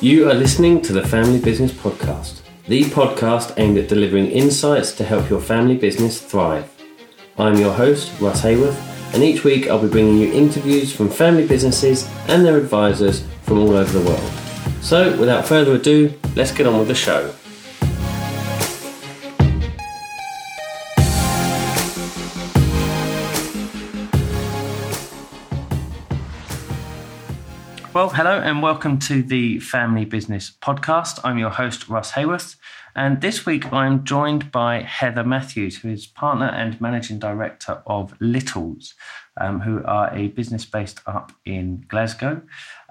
You are listening to the Family Business Podcast, the podcast aimed at delivering insights to help your family business thrive. I'm your host, Russ Haworth, and each week I'll be bringing you interviews from family businesses and their advisors from all over the world. So, without further ado, let's get on with the show. Hello and welcome to the Family Business Podcast. I'm your host, Russ Haworth, and this week I'm joined by Heather Matthews, who is partner and managing director of Littles, um, who are a business based up in Glasgow.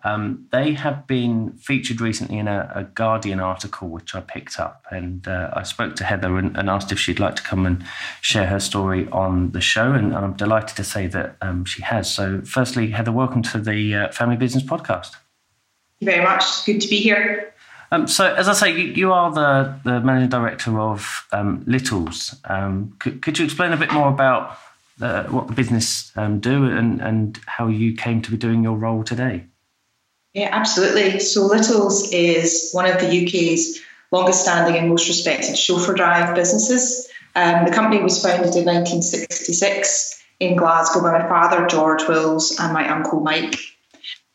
Um, they have been featured recently in a, a, Guardian article, which I picked up, and uh, I spoke to Heather and, and, asked if she'd like to come and share her story on the show, and, and I'm delighted to say that um, she has. So, firstly, Heather, welcome to the uh, Family Business Podcast. Thank you very much. Good to be here. Um, so, as I say, you, you, are the, the managing director of um, Littles. Um, could, could, you explain a bit more about uh, what the business um, do and, and how you came to be doing your role today? Yeah, absolutely. So Littles is one of the UK's longest standing and most respected chauffeur drive businesses. Um, the company was founded in 1966 in Glasgow by my father, George Wills, and my uncle, Mike.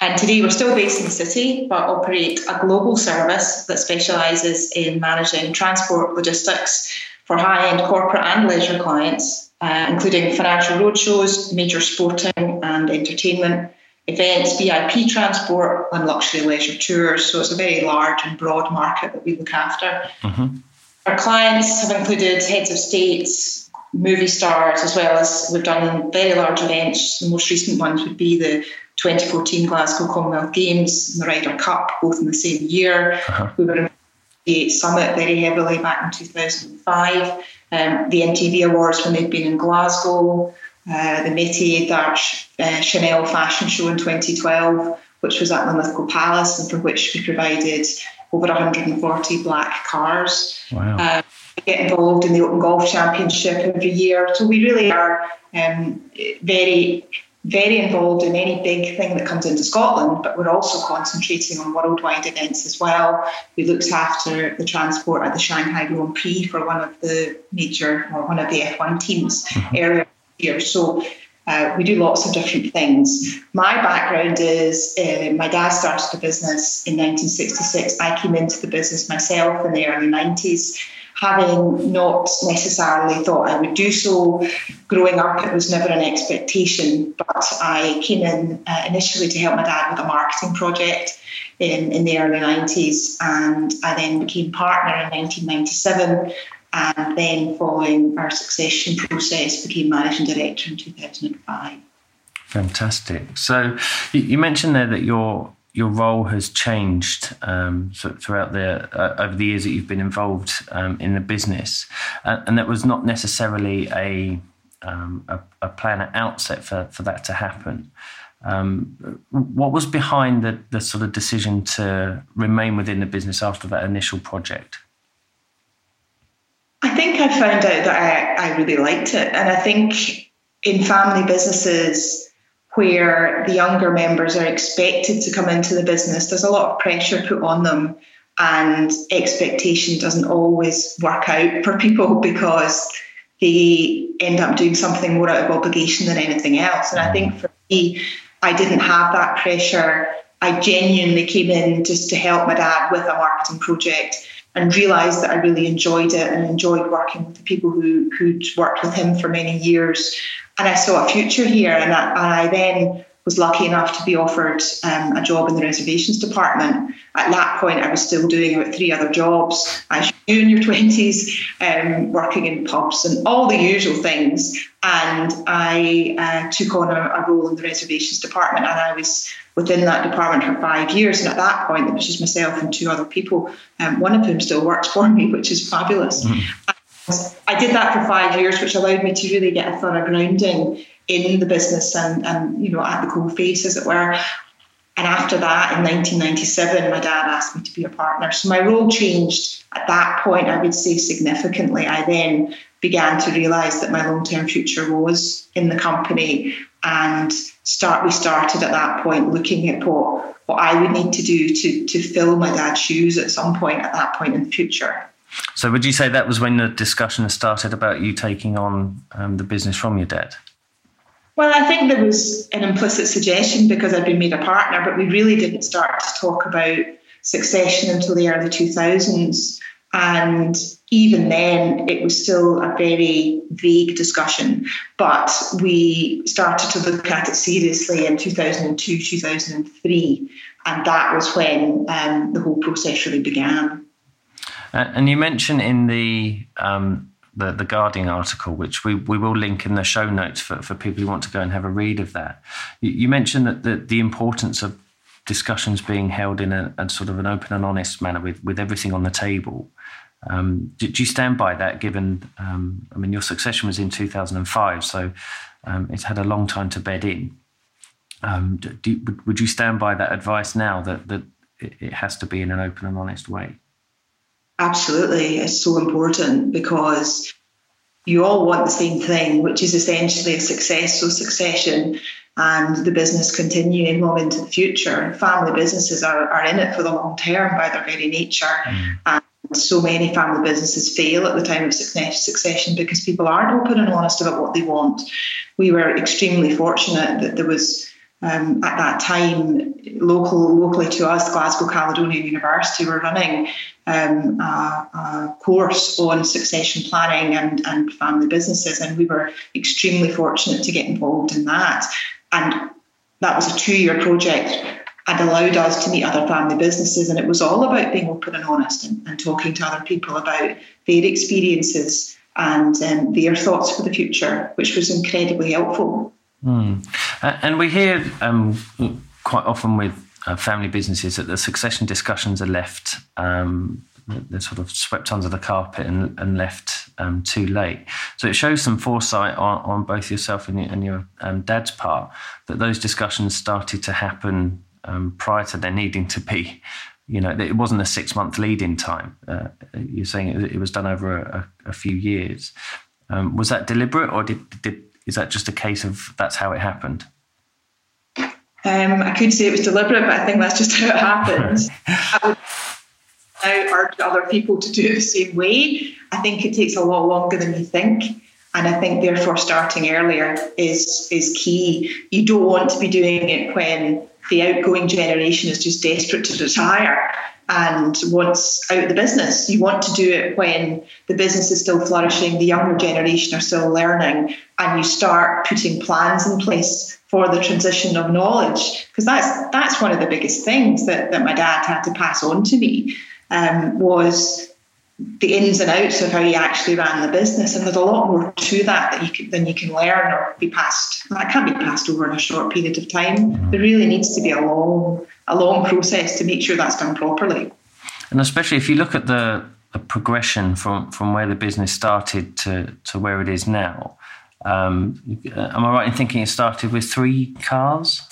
And today we're still based in the city, but operate a global service that specialises in managing transport logistics for high end corporate and leisure clients, uh, including financial roadshows, major sporting and entertainment events, VIP transport, and luxury leisure tours. So it's a very large and broad market that we look after. Mm-hmm. Our clients have included heads of states, movie stars, as well as we've done very large events. The most recent ones would be the 2014 Glasgow Commonwealth Games and the Ryder Cup, both in the same year. Uh-huh. We were in the Summit very heavily back in 2005. Um, the MTV Awards when they've been in Glasgow. Uh, the Métier d'Art uh, Chanel fashion show in 2012, which was at Linlithgow Palace, and for which we provided over 140 black cars. Wow. Uh, get involved in the Open Golf Championship every year. So we really are um, very, very involved in any big thing that comes into Scotland, but we're also concentrating on worldwide events as well. We looked after the transport at the Shanghai Grand Prix for one of the major or one of the F1 teams mm-hmm. earlier So uh, we do lots of different things. My background is uh, my dad started the business in 1966. I came into the business myself in the early 90s, having not necessarily thought I would do so. Growing up, it was never an expectation, but I came in uh, initially to help my dad with a marketing project. In, in the early 90s, and I then became partner in 1997 and then following our succession process became managing director in 2005 fantastic so you mentioned there that your your role has changed um, throughout the uh, over the years that you've been involved um, in the business, uh, and that was not necessarily a um, a, a, plan at outset for, for that to happen. Um, what was behind the, the sort of decision to remain within the business after that initial project? I think I found out that I, I really liked it. And I think in family businesses where the younger members are expected to come into the business, there's a lot of pressure put on them. And expectation doesn't always work out for people because they end up doing something more out of obligation than anything else. And I think for me, I didn't have that pressure. I genuinely came in just to help my dad with a marketing project and realised that I really enjoyed it and enjoyed working with the people who who'd worked with him for many years. And I saw a future here, and I, and I then was lucky enough to be offered um, a job in the reservations department. At that point, I was still doing about three other jobs, as you do in your 20s, um, working in pubs and all the usual things. And I uh, took on a, a, role in the reservations department, and I was within that department for five years. And at that point, it was just myself and two other people, um, one of whom still works for me, which is fabulous. Mm. I did that for five years, which allowed me to really get a thorough grounding in the business and, and you know at the coal face as it were and after that in 1997 my dad asked me to be a partner so my role changed at that point i would say significantly i then began to realize that my long-term future was in the company and start we started at that point looking at what what I would need to do to to fill my dad's shoes at some point at that point in the future. So, would you say that was when the discussion started about you taking on um, the business from your dad? Well, I think there was an implicit suggestion because I'd been made a partner, but we really didn't start to talk about succession until the early 2000s. And even then, it was still a very vague discussion. But we started to look at it seriously in 2002, 2003. And that was when um, the whole process really began. and you mentioned in the um, the, the Guardian article, which we, we will link in the show notes for, for people who want to go and have a read of that. You, you mentioned that the, the importance of discussions being held in a, a, sort of an open and honest manner with, with everything on the table. Um, do, do, you stand by that given, um, I mean, your succession was in 2005, so um, it's had a long time to bed in. Um, do, would you stand by that advice now that, that it has to be in an open and honest way? Absolutely. It's so important because you all want the same thing, which is essentially a successful succession and the business continuing long into the future. Family businesses are, are in it for the long term by their very nature. Mm. And so many family businesses fail at the time of succession because people aren't open and honest about what they want. We were extremely fortunate that there was um, at that time, local, locally to us, Glasgow Caledonian University were running um, a, a, course on succession planning and, and family businesses, and we were extremely fortunate to get involved in that. And that was a two-year project and allowed us to meet other family businesses, and it was all about being open and honest and, and talking to other people about their experiences and um, their thoughts for the future, which was incredibly helpful. Mm. And we hear um, quite often with uh, family businesses that the succession discussions are left, um, they're sort of swept under the carpet and, and left um, too late. So it shows some foresight on, on both yourself and your, and your um, dad's part that those discussions started to happen um, prior to there needing to be. You know, it wasn't a six month lead in time. Uh, you're saying it, was done over a, a few years. Um, was that deliberate or did, did is that just a case of that's how it happened? Um, I could say it was deliberate, but I think that's just how it happened. I would urge other people to do it the same way. I think it takes a lot longer than you think. And I think therefore starting earlier is is key. You don't want to be doing it when the outgoing generation is just desperate to retire and wants out of the business. You want to do it when the business is still flourishing, the younger generation are still learning, and you start putting plans in place for the transition of knowledge. Because that's that's one of the biggest things that, that my dad had to pass on to me um, was the ins and outs of how he actually ran the business. And there's a lot more to that, that you can, than you can learn or be passed. That can't be passed over in a short period of time. There really needs to be a long a long process to make sure that's done properly. And especially if you look at the, the progression from, from where the business started to, to where it is now, um, am I right in thinking it started with three cars?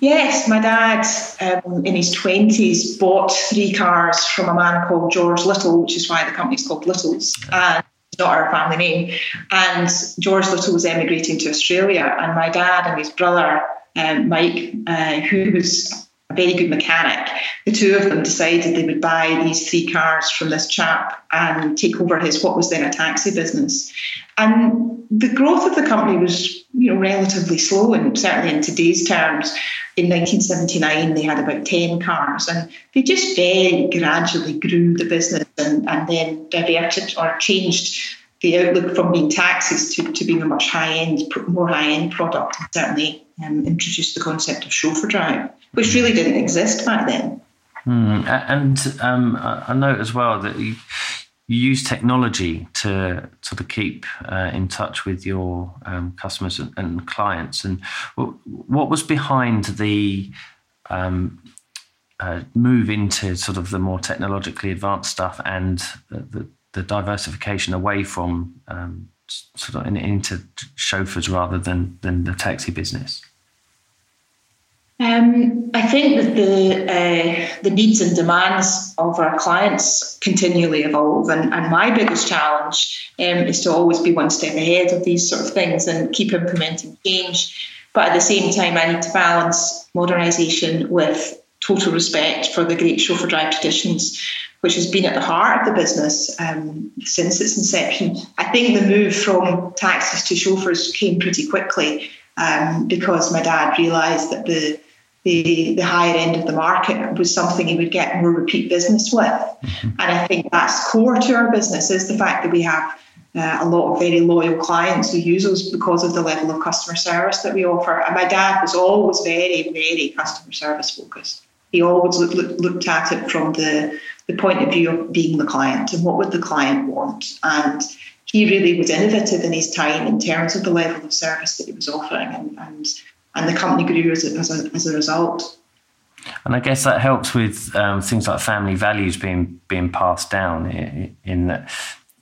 Yes, my dad um, in his 20s bought three cars from a man called George Little, which is why the company's called Littles. And not our family name. And George Little was emigrating to Australia, and my dad and his brother um, Mike, uh, who was a very good mechanic. The two of them decided they would buy these three cars from this chap and take over his what was then a taxi business. And the growth of the company was, you know, relatively slow, and certainly in today's terms. In 1979, they had about 10 cars, and they just very gradually grew the business and, and then diverted or changed the outlook from being taxis to, to being a much high end, more high end product, certainly um, introduced the concept of chauffeur drive which really didn't exist back then. Mm. And um, I note as well that you, you, use technology to sort of keep uh, in touch with your um, customers and, and, clients. And what was behind the um, uh, move into sort of the more technologically advanced stuff and the, the diversification away from um, sort of into chauffeurs rather than than the taxi business? Um, I think that the uh, the needs and demands of our clients continually evolve, and, and my biggest challenge um, is to always be one step ahead of these sort of things and keep implementing change. But at the same time, I need to balance modernisation with total respect for the great chauffeur drive traditions, which has been at the heart of the business um, since its inception. I think the move from taxis to chauffeurs came pretty quickly um, because my dad realised that the the, the higher end of the market was something he would get more repeat business with. Mm-hmm. And I think that's core to our business is the fact that we have uh, a lot of very loyal clients who use us because of the level of customer service that we offer. And my dad was always very, very customer service focused. He always look, look, looked at it from the, the point of view of being the client and what would the client want. And he really was innovative in his time in terms of the level of service that he was offering. And, and and the company grew as a, as a, as a result. And I guess that helps with um, things like family values being being passed down. In, that,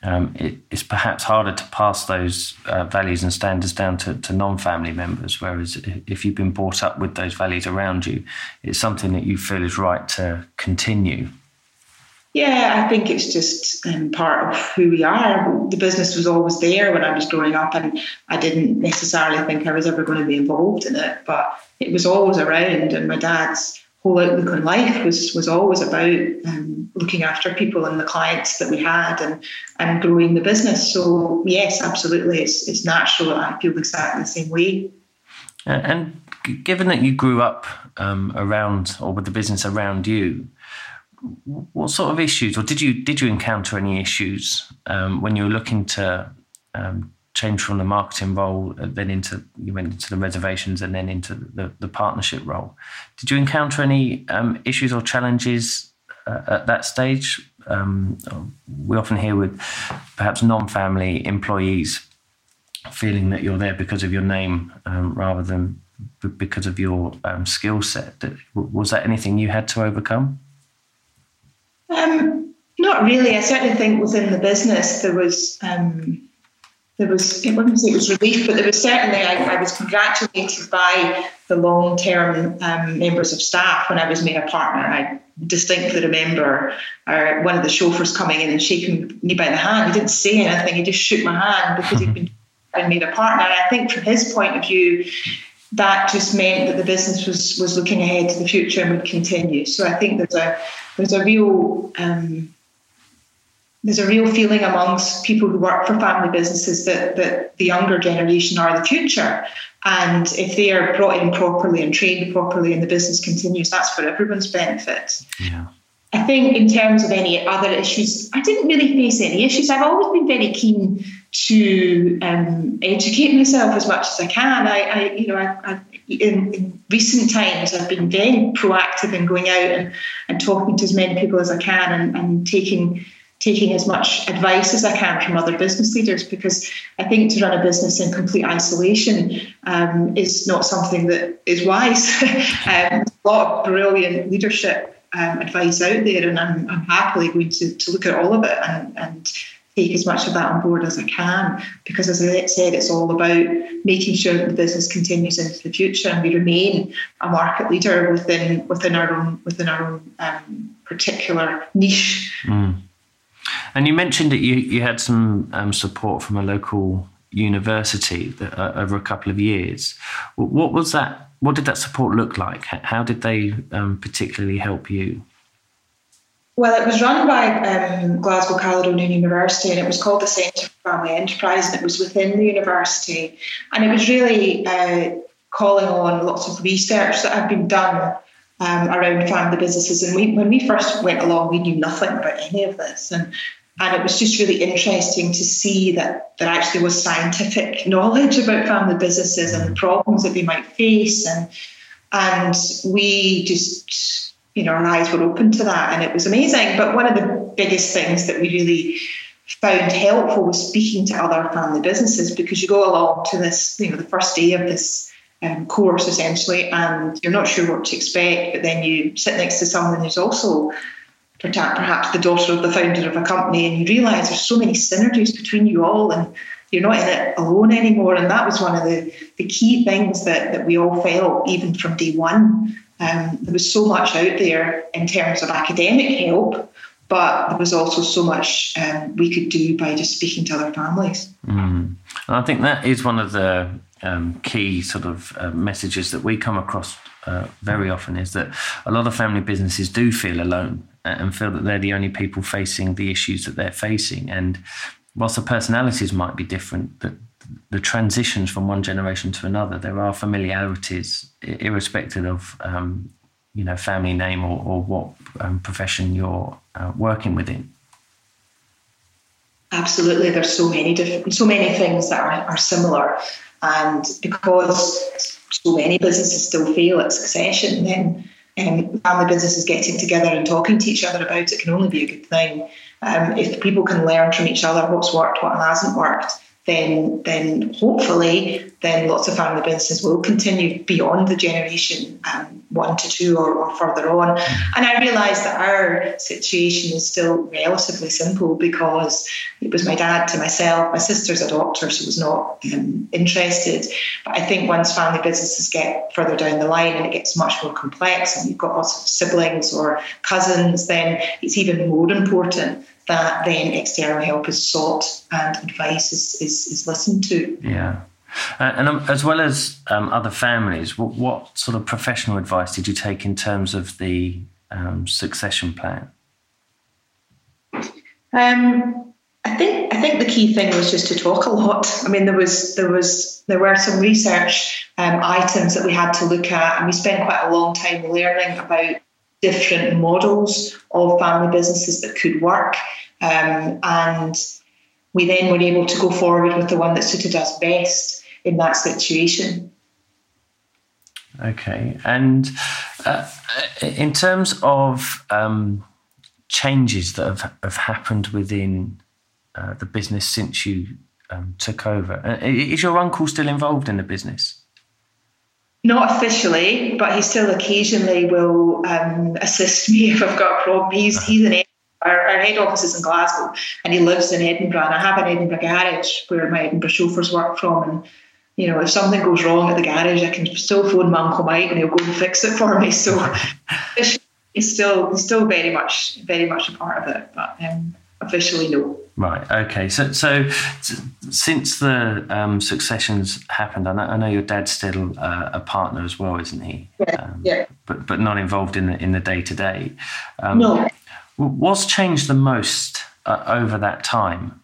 um, it, it's perhaps harder to pass those uh, values and standards down to, to non-family members. Whereas if you've been brought up with those values around you, it's something that you feel is right to continue. Yeah, I think it's just um, part of who we are. The business was always there when I was growing up, and I didn't necessarily think I was ever going to be involved in it, but it was always around. And my dad's whole outlook on life was was always about um, looking after people and the clients that we had, and and growing the business. So yes, absolutely, it's it's natural. I feel exactly the same way. And given that you grew up um, around or with the business around you what sort of issues, or did you did you encounter any issues um, when you were looking to um, change from the marketing role, uh, then into you went into the reservations, and then into the, the partnership role? Did you encounter any um, issues or challenges uh, at that stage? Um, we often hear with perhaps non-family employees feeling that you're there because of your name um, rather than because of your um, skill set. Was that anything you had to overcome? Um, not really. I certainly think within the business there was um, there was it wouldn't say it was relief, but there was certainly I, I was congratulated by the long term um, members of staff when I was made a partner. I distinctly remember uh, one of the chauffeurs coming in and shaking me by the hand. He didn't say anything; he just shook my hand because he'd been, been made a partner. And I think from his point of view, that just meant that the business was was looking ahead to the future and would continue. So I think there's a there's a real um, there's a real feeling amongst people who work for family businesses that that the younger generation are the future, and if they are brought in properly and trained properly, and the business continues, that's for everyone's benefit. Yeah. I think in terms of any other issues, I didn't really face any issues. I've always been very keen to um, educate myself as much as I can. I, I you know, I, I, in, in, recent times, I've been very proactive in going out and, and talking to as many people as I can and, and taking taking as much advice as I can from other business leaders because I think to run a business in complete isolation um, is not something that is wise. um, a lot of brilliant leadership um, advice out there, and I'm, I'm happily going to, to look at all of it and, and take as much of that on board as I can. Because as I said, it's all about making sure that the business continues into the future and we remain a market leader within within our own within our own um, particular niche. Mm. And you mentioned that you, you had some um, support from a local university that, uh, over a couple of years. What was that what did that support look like? How did they um, particularly help you? Well, it was run by um, Glasgow Caledonian University and it was called the Centre for Family Enterprise and it was within the university. And it was really uh, calling on lots of research that had been done um, around family businesses. And we, when we first went along, we knew nothing about any of this. And and it was just really interesting to see that there actually was scientific knowledge about family businesses and the problems that they might face and and we just you know our eyes were open to that and it was amazing but one of the biggest things that we really found helpful was speaking to other family businesses because you go along to this you know the first day of this um, course essentially and you're not sure what to expect but then you sit next to someone who's also perhaps the daughter of the founder of a company, and you realise there's so many synergies between you all, and you're not in it alone anymore. And that was one of the, the key things that, that we all felt even from day one. Um, there was so much out there in terms of academic help, but there was also so much um, we could do by just speaking to other families. Mm. And I think that is one of the um, key sort of uh, messages that we come across uh, very often is that a lot of family businesses do feel alone and feel that they're the only people facing the issues that they're facing. And whilst the personalities might be different, the, the transitions from one generation to another, there are familiarities, irrespective of um, you know family name or, or what um, profession you're uh, working within. Absolutely, there's so many different, so many things that are, are similar, and because so many businesses still fail at succession, then um, family businesses getting together and talking to each other about it can only be a good thing. Um, if people can learn from each other what's worked, what hasn't worked, then then hopefully then lots of family businesses will continue beyond the generation um, one to two or, or further on. And I realise that our situation is still relatively simple because it was my dad to myself. My sister's a doctor, so was not um, interested. But I think once family businesses get further down the line and it gets much more complex, and you've got lots of siblings or cousins, then it's even more important that then external help is sought and advice is, is, is listened to. Yeah. Uh, and um, as well as um, other families, what, what, sort of professional advice did you take in terms of the um, succession plan? Um, I think I think the key thing was just to talk a lot. I mean, there was there was there were some research um, items that we had to look at, and we spent quite a long time learning about different models of family businesses that could work. Um, and we then were able to go forward with the one that suited us best in that situation. Okay. And uh, in terms of um, changes that have, have happened within uh, the business since you um, took over, uh, is your uncle still involved in the business? Not officially, but he still occasionally will um, assist me if I've got a problem. He's uh-huh. he's an our, our, head office is in Glasgow, and he lives in Edinburgh. And I have an Edinburgh garage where my Edinburgh chauffeurs work from. And you know, if something goes wrong at the garage, I can still phone my uncle Mike, and he'll go and fix it for me. So he's still he's still very much very much a part of it, but um, officially no. Right. Okay. So, so since the um, successions happened, I know, I know, your dad's still uh, a partner as well, isn't he? Yeah. Um, yeah. But but not involved in the in the day to day. No. What's changed the most uh, over that time?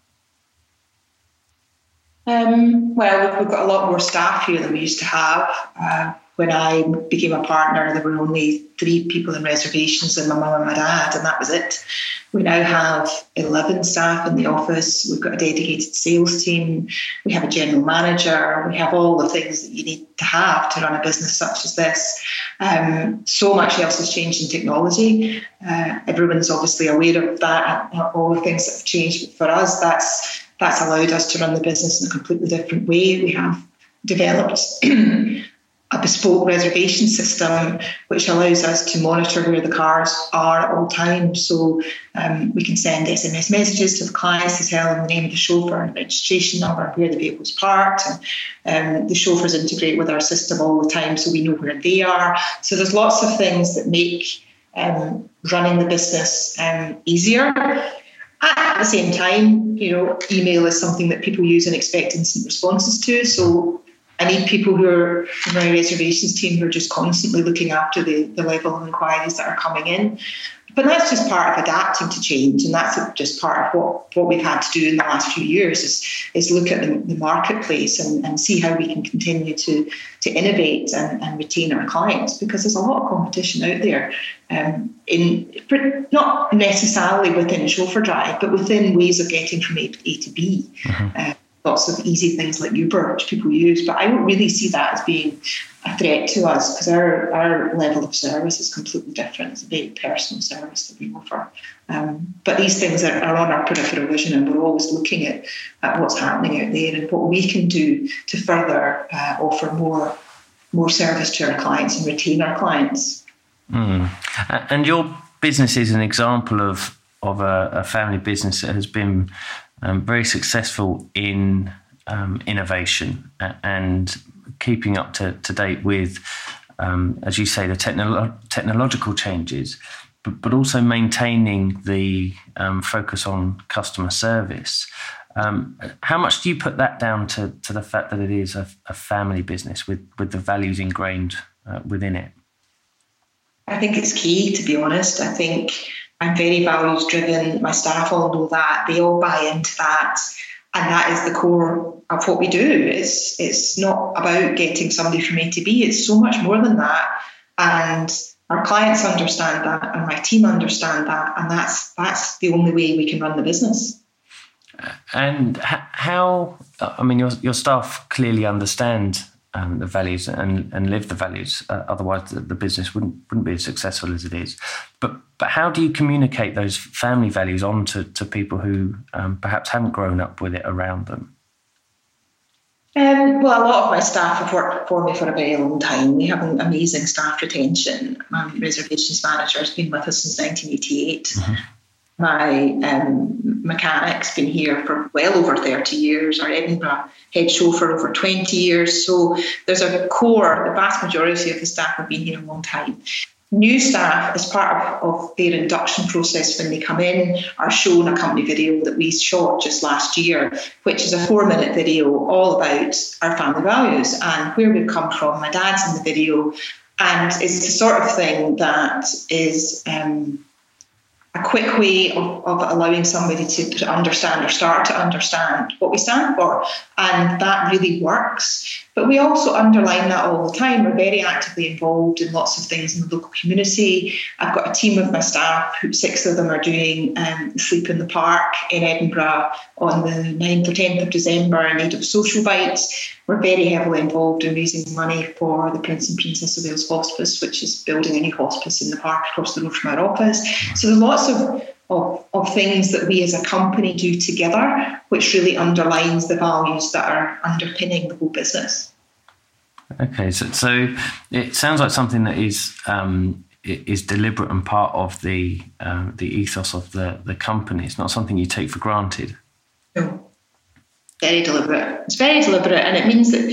Um, well, we've got a lot more staff here than we used to have. Uh, when I became a partner, there were only three people in reservations and my mum and my dad, and that was it. We now have 11 staff in the office. We've got a dedicated sales team. We have a general manager. We have all the things that you need to have to run a business such as this. Um, so much else has changed in technology. Uh, everyone's obviously aware of that, all the things that have changed. But for us, that's that's allowed us to run the business in a completely different way. We have developed a bespoke reservation system which allows us to monitor where the cars are at all times. So um, we can send SMS messages to the clients to tell them the name of the chauffeur and registration number, where the vehicle's parked. And um, the chauffeurs integrate with our system all the time so we know where they are. So there's lots of things that make um, running the business um, easier. At the same time, you know, email is something that people use and expect instant responses to. So I need people who are in my reservations team who are just constantly looking after the, the level of inquiries that are coming in. But that's just part of adapting to change, and that's just part of what, what we've had to do in the last few years is, is look at the, the marketplace and, and see how we can continue to, to innovate and, and retain our clients because there's a lot of competition out there. Um, in not necessarily within chauffeur drive, but within ways of getting from A, a to B. Mm-hmm. Uh, lots of easy things like Uber, which people use. But I don't really see that as being a threat to us because our, our level of service is completely different. It's a very personal service that we offer. Um, but these things are, are, on our peripheral vision, and we're always looking at, at what's happening out there and what we can do to further uh, offer more more service to our clients and retain our clients. Mm. And your business is an example of of a, a family business that has been um, very successful in um, innovation and keeping up to, to date with, um, as you say, the technolo- technological changes. but, but also maintaining the um, focus on customer service. Um, how much do you put that down to, to the fact that it is a, a family business with, with the values ingrained uh, within it? I think it's key, to be honest. I think I'm very values driven. My staff all know that. They all buy into that. And that is the core of what we do. It's it's not about getting somebody from A to B. It's so much more than that. And our clients understand that and my team understand that. And that's that's the only way we can run the business. And how, I mean, your, your staff clearly understand um, the values and, and live the values. Uh, otherwise, the, the, business wouldn't wouldn't be as successful as it is. But but how do you communicate those family values onto to people who um, perhaps haven't grown up with it around them? Um, well, a lot of my staff have worked for me for a very long time. We have an amazing staff retention. My reservations manager has been with us since 1988. Mm-hmm my um, mechanic's been here for well over 30 years, our Edinburgh head chauffeur over 20 years. So there's a core, the vast majority of the staff have been here a long time. New staff, as part of, of their induction process when they come in, are shown a company video that we shot just last year, which is a four minute video all about our family values and where we've come from. My dad's in the video, and it's the sort of thing that is. Um, a quick way of, of allowing somebody to, to understand or start to understand what we stand for. And that really works. But we also underline that all the time. We're very actively involved in lots of things in the local community. I've got a team of my staff, who six of them are doing um, Sleep in the Park in Edinburgh on the 9th or 10th of December in aid of Social Bites. We're very heavily involved in raising money for the Prince and Princess of Wales Hospice, which is building a new hospice in the park across the road from our office. So there's lots of of, of things that we as a company do together, which really underlines the values that are underpinning the whole business. Okay, so, so it sounds like something that is um, is deliberate and part of the uh, the ethos of the the company. It's not something you take for granted. Very deliberate. It's very deliberate, and it means that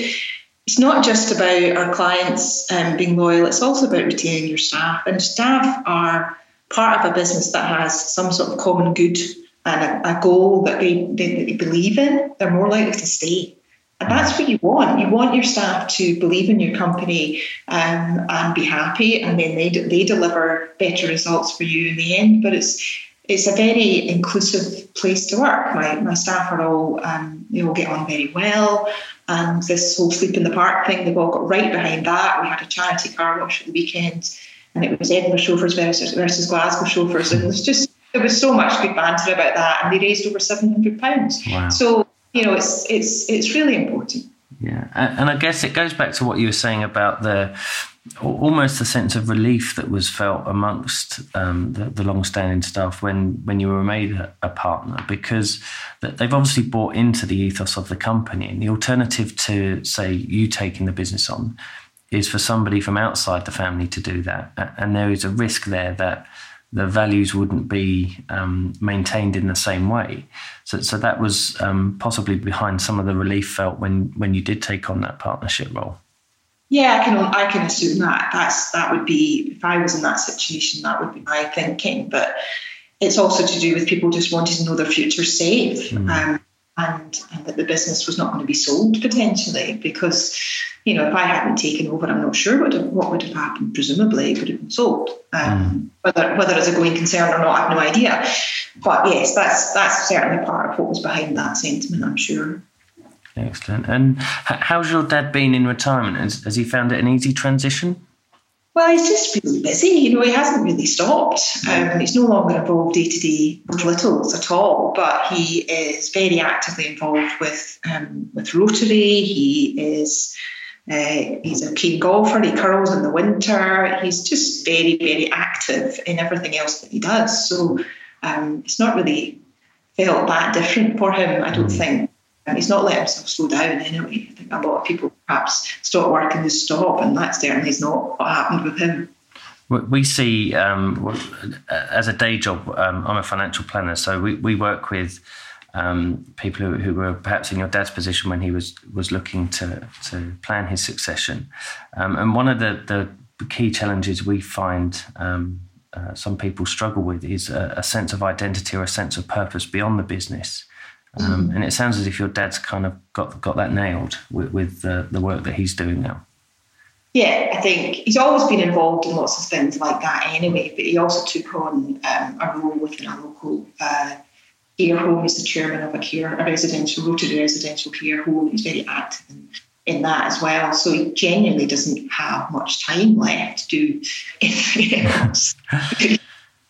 it's not just about our clients um, being loyal. It's also about retaining your staff, and staff are part of a business that has some sort of common good and a, a goal that they, they, they, believe in, they're more likely to stay. And that's what you want. You want your staff to believe in your company um, and be happy, and then they, they deliver better results for you in the end. But it's it's a very inclusive place to work. My, my staff are all, um, they all get on very well. And this whole sleep in the park thing, they've all got right behind that. We had a charity car wash at the weekend and it was Edinburgh chauffeurs versus, versus Glasgow chauffeurs. And it was just, there was so much good banter about that. And they raised over £700. Wow. So, you know, it's, it's, it's really important. Yeah. And I guess it goes back to what you were saying about the, almost a sense of relief that was felt amongst um, the, the long-standing staff when when you were made a, a, partner because they've obviously bought into the ethos of the company and the alternative to say you taking the business on is for somebody from outside the family to do that. And there is a risk there that the values wouldn't be um, maintained in the same way. So, so that was um, possibly behind some of the relief felt when when you did take on that partnership role. Yeah, I can I can assume that that's that would be if I was in that situation, that would be my thinking. But it's also to do with people just wanting to know their future safe. Mm. Um, and, and that the business was not going to be sold potentially because you know if I hadn't taken over I'm not sure what, what would have happened presumably it would have been sold um, mm. whether whether as a going concern or not I have no idea but yes that's that's certainly part of what was behind that sentiment I'm sure excellent and how's your dad been in retirement has, has he found it an easy transition well, he's just really busy. You know, he hasn't really stopped. Um, he's no longer involved day to day with Littles at all, but he is very actively involved with um, with Rotary. He is uh, he's a keen golfer. He curls in the winter. He's just very very active in everything else that he does. So um, it's not really felt that different for him. I don't mm. think. He's not let himself slow down anyway. I think a lot of people perhaps stop working to stop, and that certainly is not what happened with him. We see, um, as a day job, um, I'm a financial planner, so we, we work with um, people who, who, were perhaps in your dad's position when he was was looking to to plan his succession. Um, and one of the, the key challenges we find um, uh, some people struggle with is a, a, sense of identity or a sense of purpose beyond the business. Um, mm. And it sounds as if your dad's kind of got got that nailed with, with the, the work that he's doing now. Yeah, I think he's always been involved in lots of things like that anyway, but he also took on um, a role within a local uh, care home. He's the chairman of a care, a residential, Rotary residential care home. He's very active in, in that as well. So he genuinely doesn't have much time left to do anything else.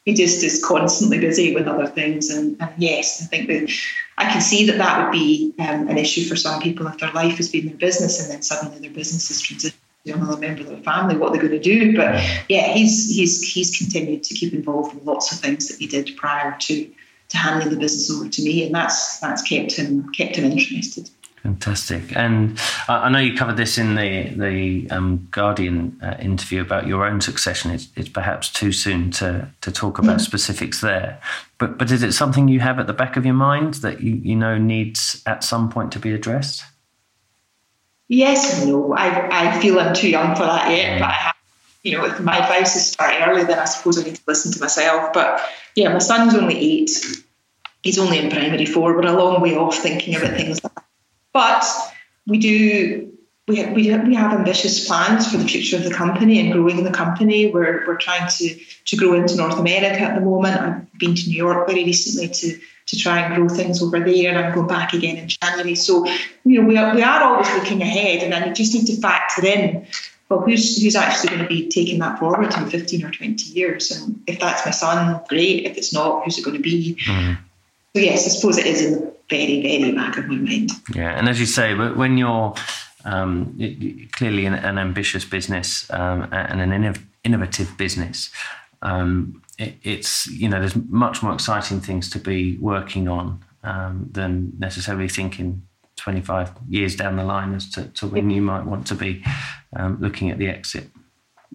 He just is constantly busy with other things. And, and, yes, I think that I can see that that would be um, an issue for some people if their life has been their business and then suddenly their business is transitioned to another member of their family, what they're going to do. But yeah, he's he's he's continued to keep involved in lots of things that he did prior to to handing the business over to me, and that's that's kept him kept him interested. Fantastic, and I know you covered this in the the um, Guardian uh, interview about your own succession. It's, it's, perhaps too soon to to talk about specifics there, but but is it something you have at the back of your mind that you you know needs at some point to be addressed? Yes and no. I, I feel I'm too young for that yet, but I have, you know, if my advice is starting early, then I suppose I need to listen to myself. But yeah, my son's only eight. He's only in primary four. We're a long way off thinking about things like that. But we do we have, we, have, we have ambitious plans for the future of the company and growing the company. We're, we're trying to, to grow into North America at the moment. I've been to New York very recently to to try and grow things over there. And I'm going back again in January. So, you know, we are, we are always looking ahead and then you just need to factor in, well, who's, who's actually going to be taking that forward in 15 or 20 years? And if that's my son, great. If it's not, who's it going to be? Mm-hmm. So, yes, I suppose it is in the very, very back of my mind. Yeah. And as you say, when you're um, clearly an, an, ambitious business um, and an innovative business, um, it, it's you know there's much more exciting things to be working on um, than necessarily thinking 25 years down the line as to, to when you might want to be um, looking at the exit.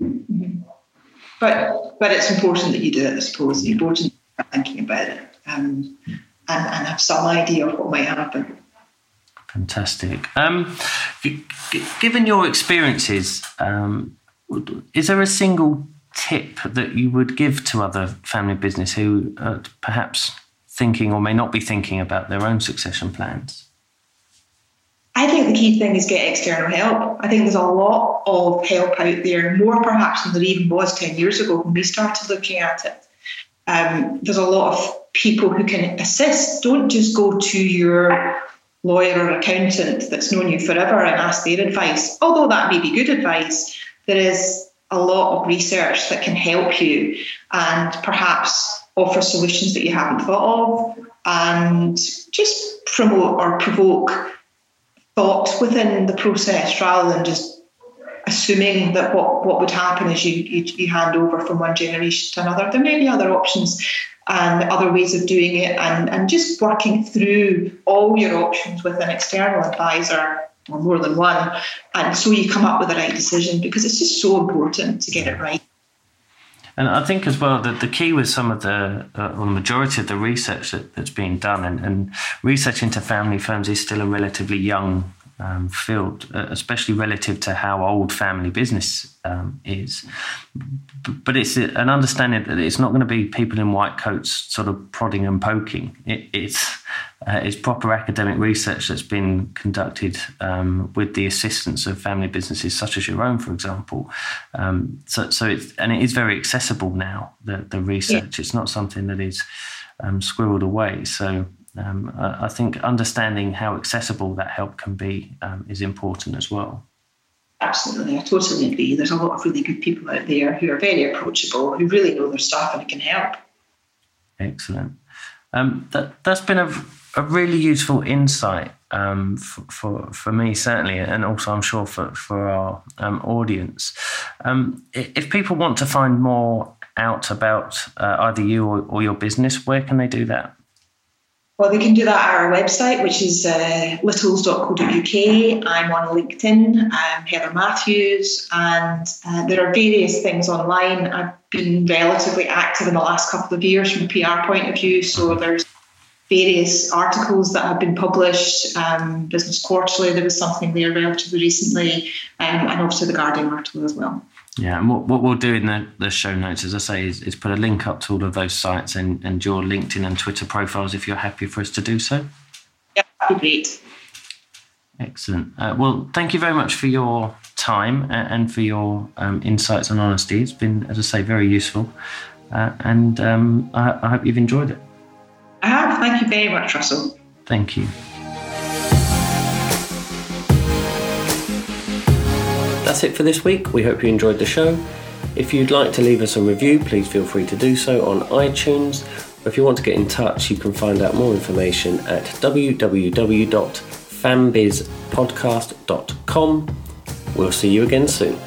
Mm-hmm. But but it's important that you do it. I suppose it's important thinking about it um, and and have some idea of what might happen. Fantastic. Um, g- given your experiences, um, is there a single tip that you would give to other family business who are perhaps thinking or may not be thinking about their own succession plans? I think the key thing is get external help. I think there's a lot of help out there, more perhaps than there even was 10 years ago when we started looking at it. Um, there's a lot of people who can assist. Don't just go to your lawyer or accountant that's known you forever and ask their advice, although that may be good advice. There is a lot of research that can help you and perhaps offer solutions that you haven't thought of and just promote or provoke thought within the process rather than just assuming that what, what would happen is you, you, you hand over from one generation to another. There may be other options and other ways of doing it and, and just working through all your options with an external advisor or more than one, and so you come up with the right decision because it's just so important to get it right. And I think as well that the key with some of the, uh, well, the majority of the research that, that's being done, and, and research into family firms is still a relatively young um, field, uh, especially relative to how old family business um, is. But it's an understanding that it's not going to be people in white coats sort of prodding and poking. It, it's uh, it's proper academic research that's been conducted um, with the assistance of family businesses such as your own, for example. Um, so, so it's and it is very accessible now. The the research. Yeah. It's not something that is um, squirreled away. So um, I, think understanding how accessible that help can be um, is important as well. Absolutely, I totally agree. There's a lot of really good people out there who are very approachable, who really know their stuff and can help. Excellent. Um, that that's been a, a really useful insight um, for, for, for me certainly, and also I'm sure for for our um, audience. Um, if people want to find more out about uh, either you or, or your business, where can they do that? Well, they can do that at our website, which is uh, littles.co.uk. I'm on LinkedIn, I'm Heather Matthews, and uh, there are various things online. I've been relatively active in the last couple of years from a PR point of view, so there's various articles that have been published. Um, Business Quarterly, there was something there relatively recently, um, and obviously the Guardian article as well. Yeah, and what, what we'll do in the, the show notes, as I say, is, is put a link up to all of those sites and, and your LinkedIn and Twitter profiles if you're happy for us to do so. Yeah, that'd be great. Excellent. Uh, well, thank you very much for your time and for your um, insights and honesty. It's been, as I say, very useful. Uh, and um, I, I hope you've enjoyed it. I have. Thank you very much, Russell. Thank you. That's it for this week. We hope you enjoyed the show. If you'd like to leave us a review, please feel free to do so on iTunes. If you want to get in touch, you can find out more information at www.fambizpodcast.com. We'll see you again soon.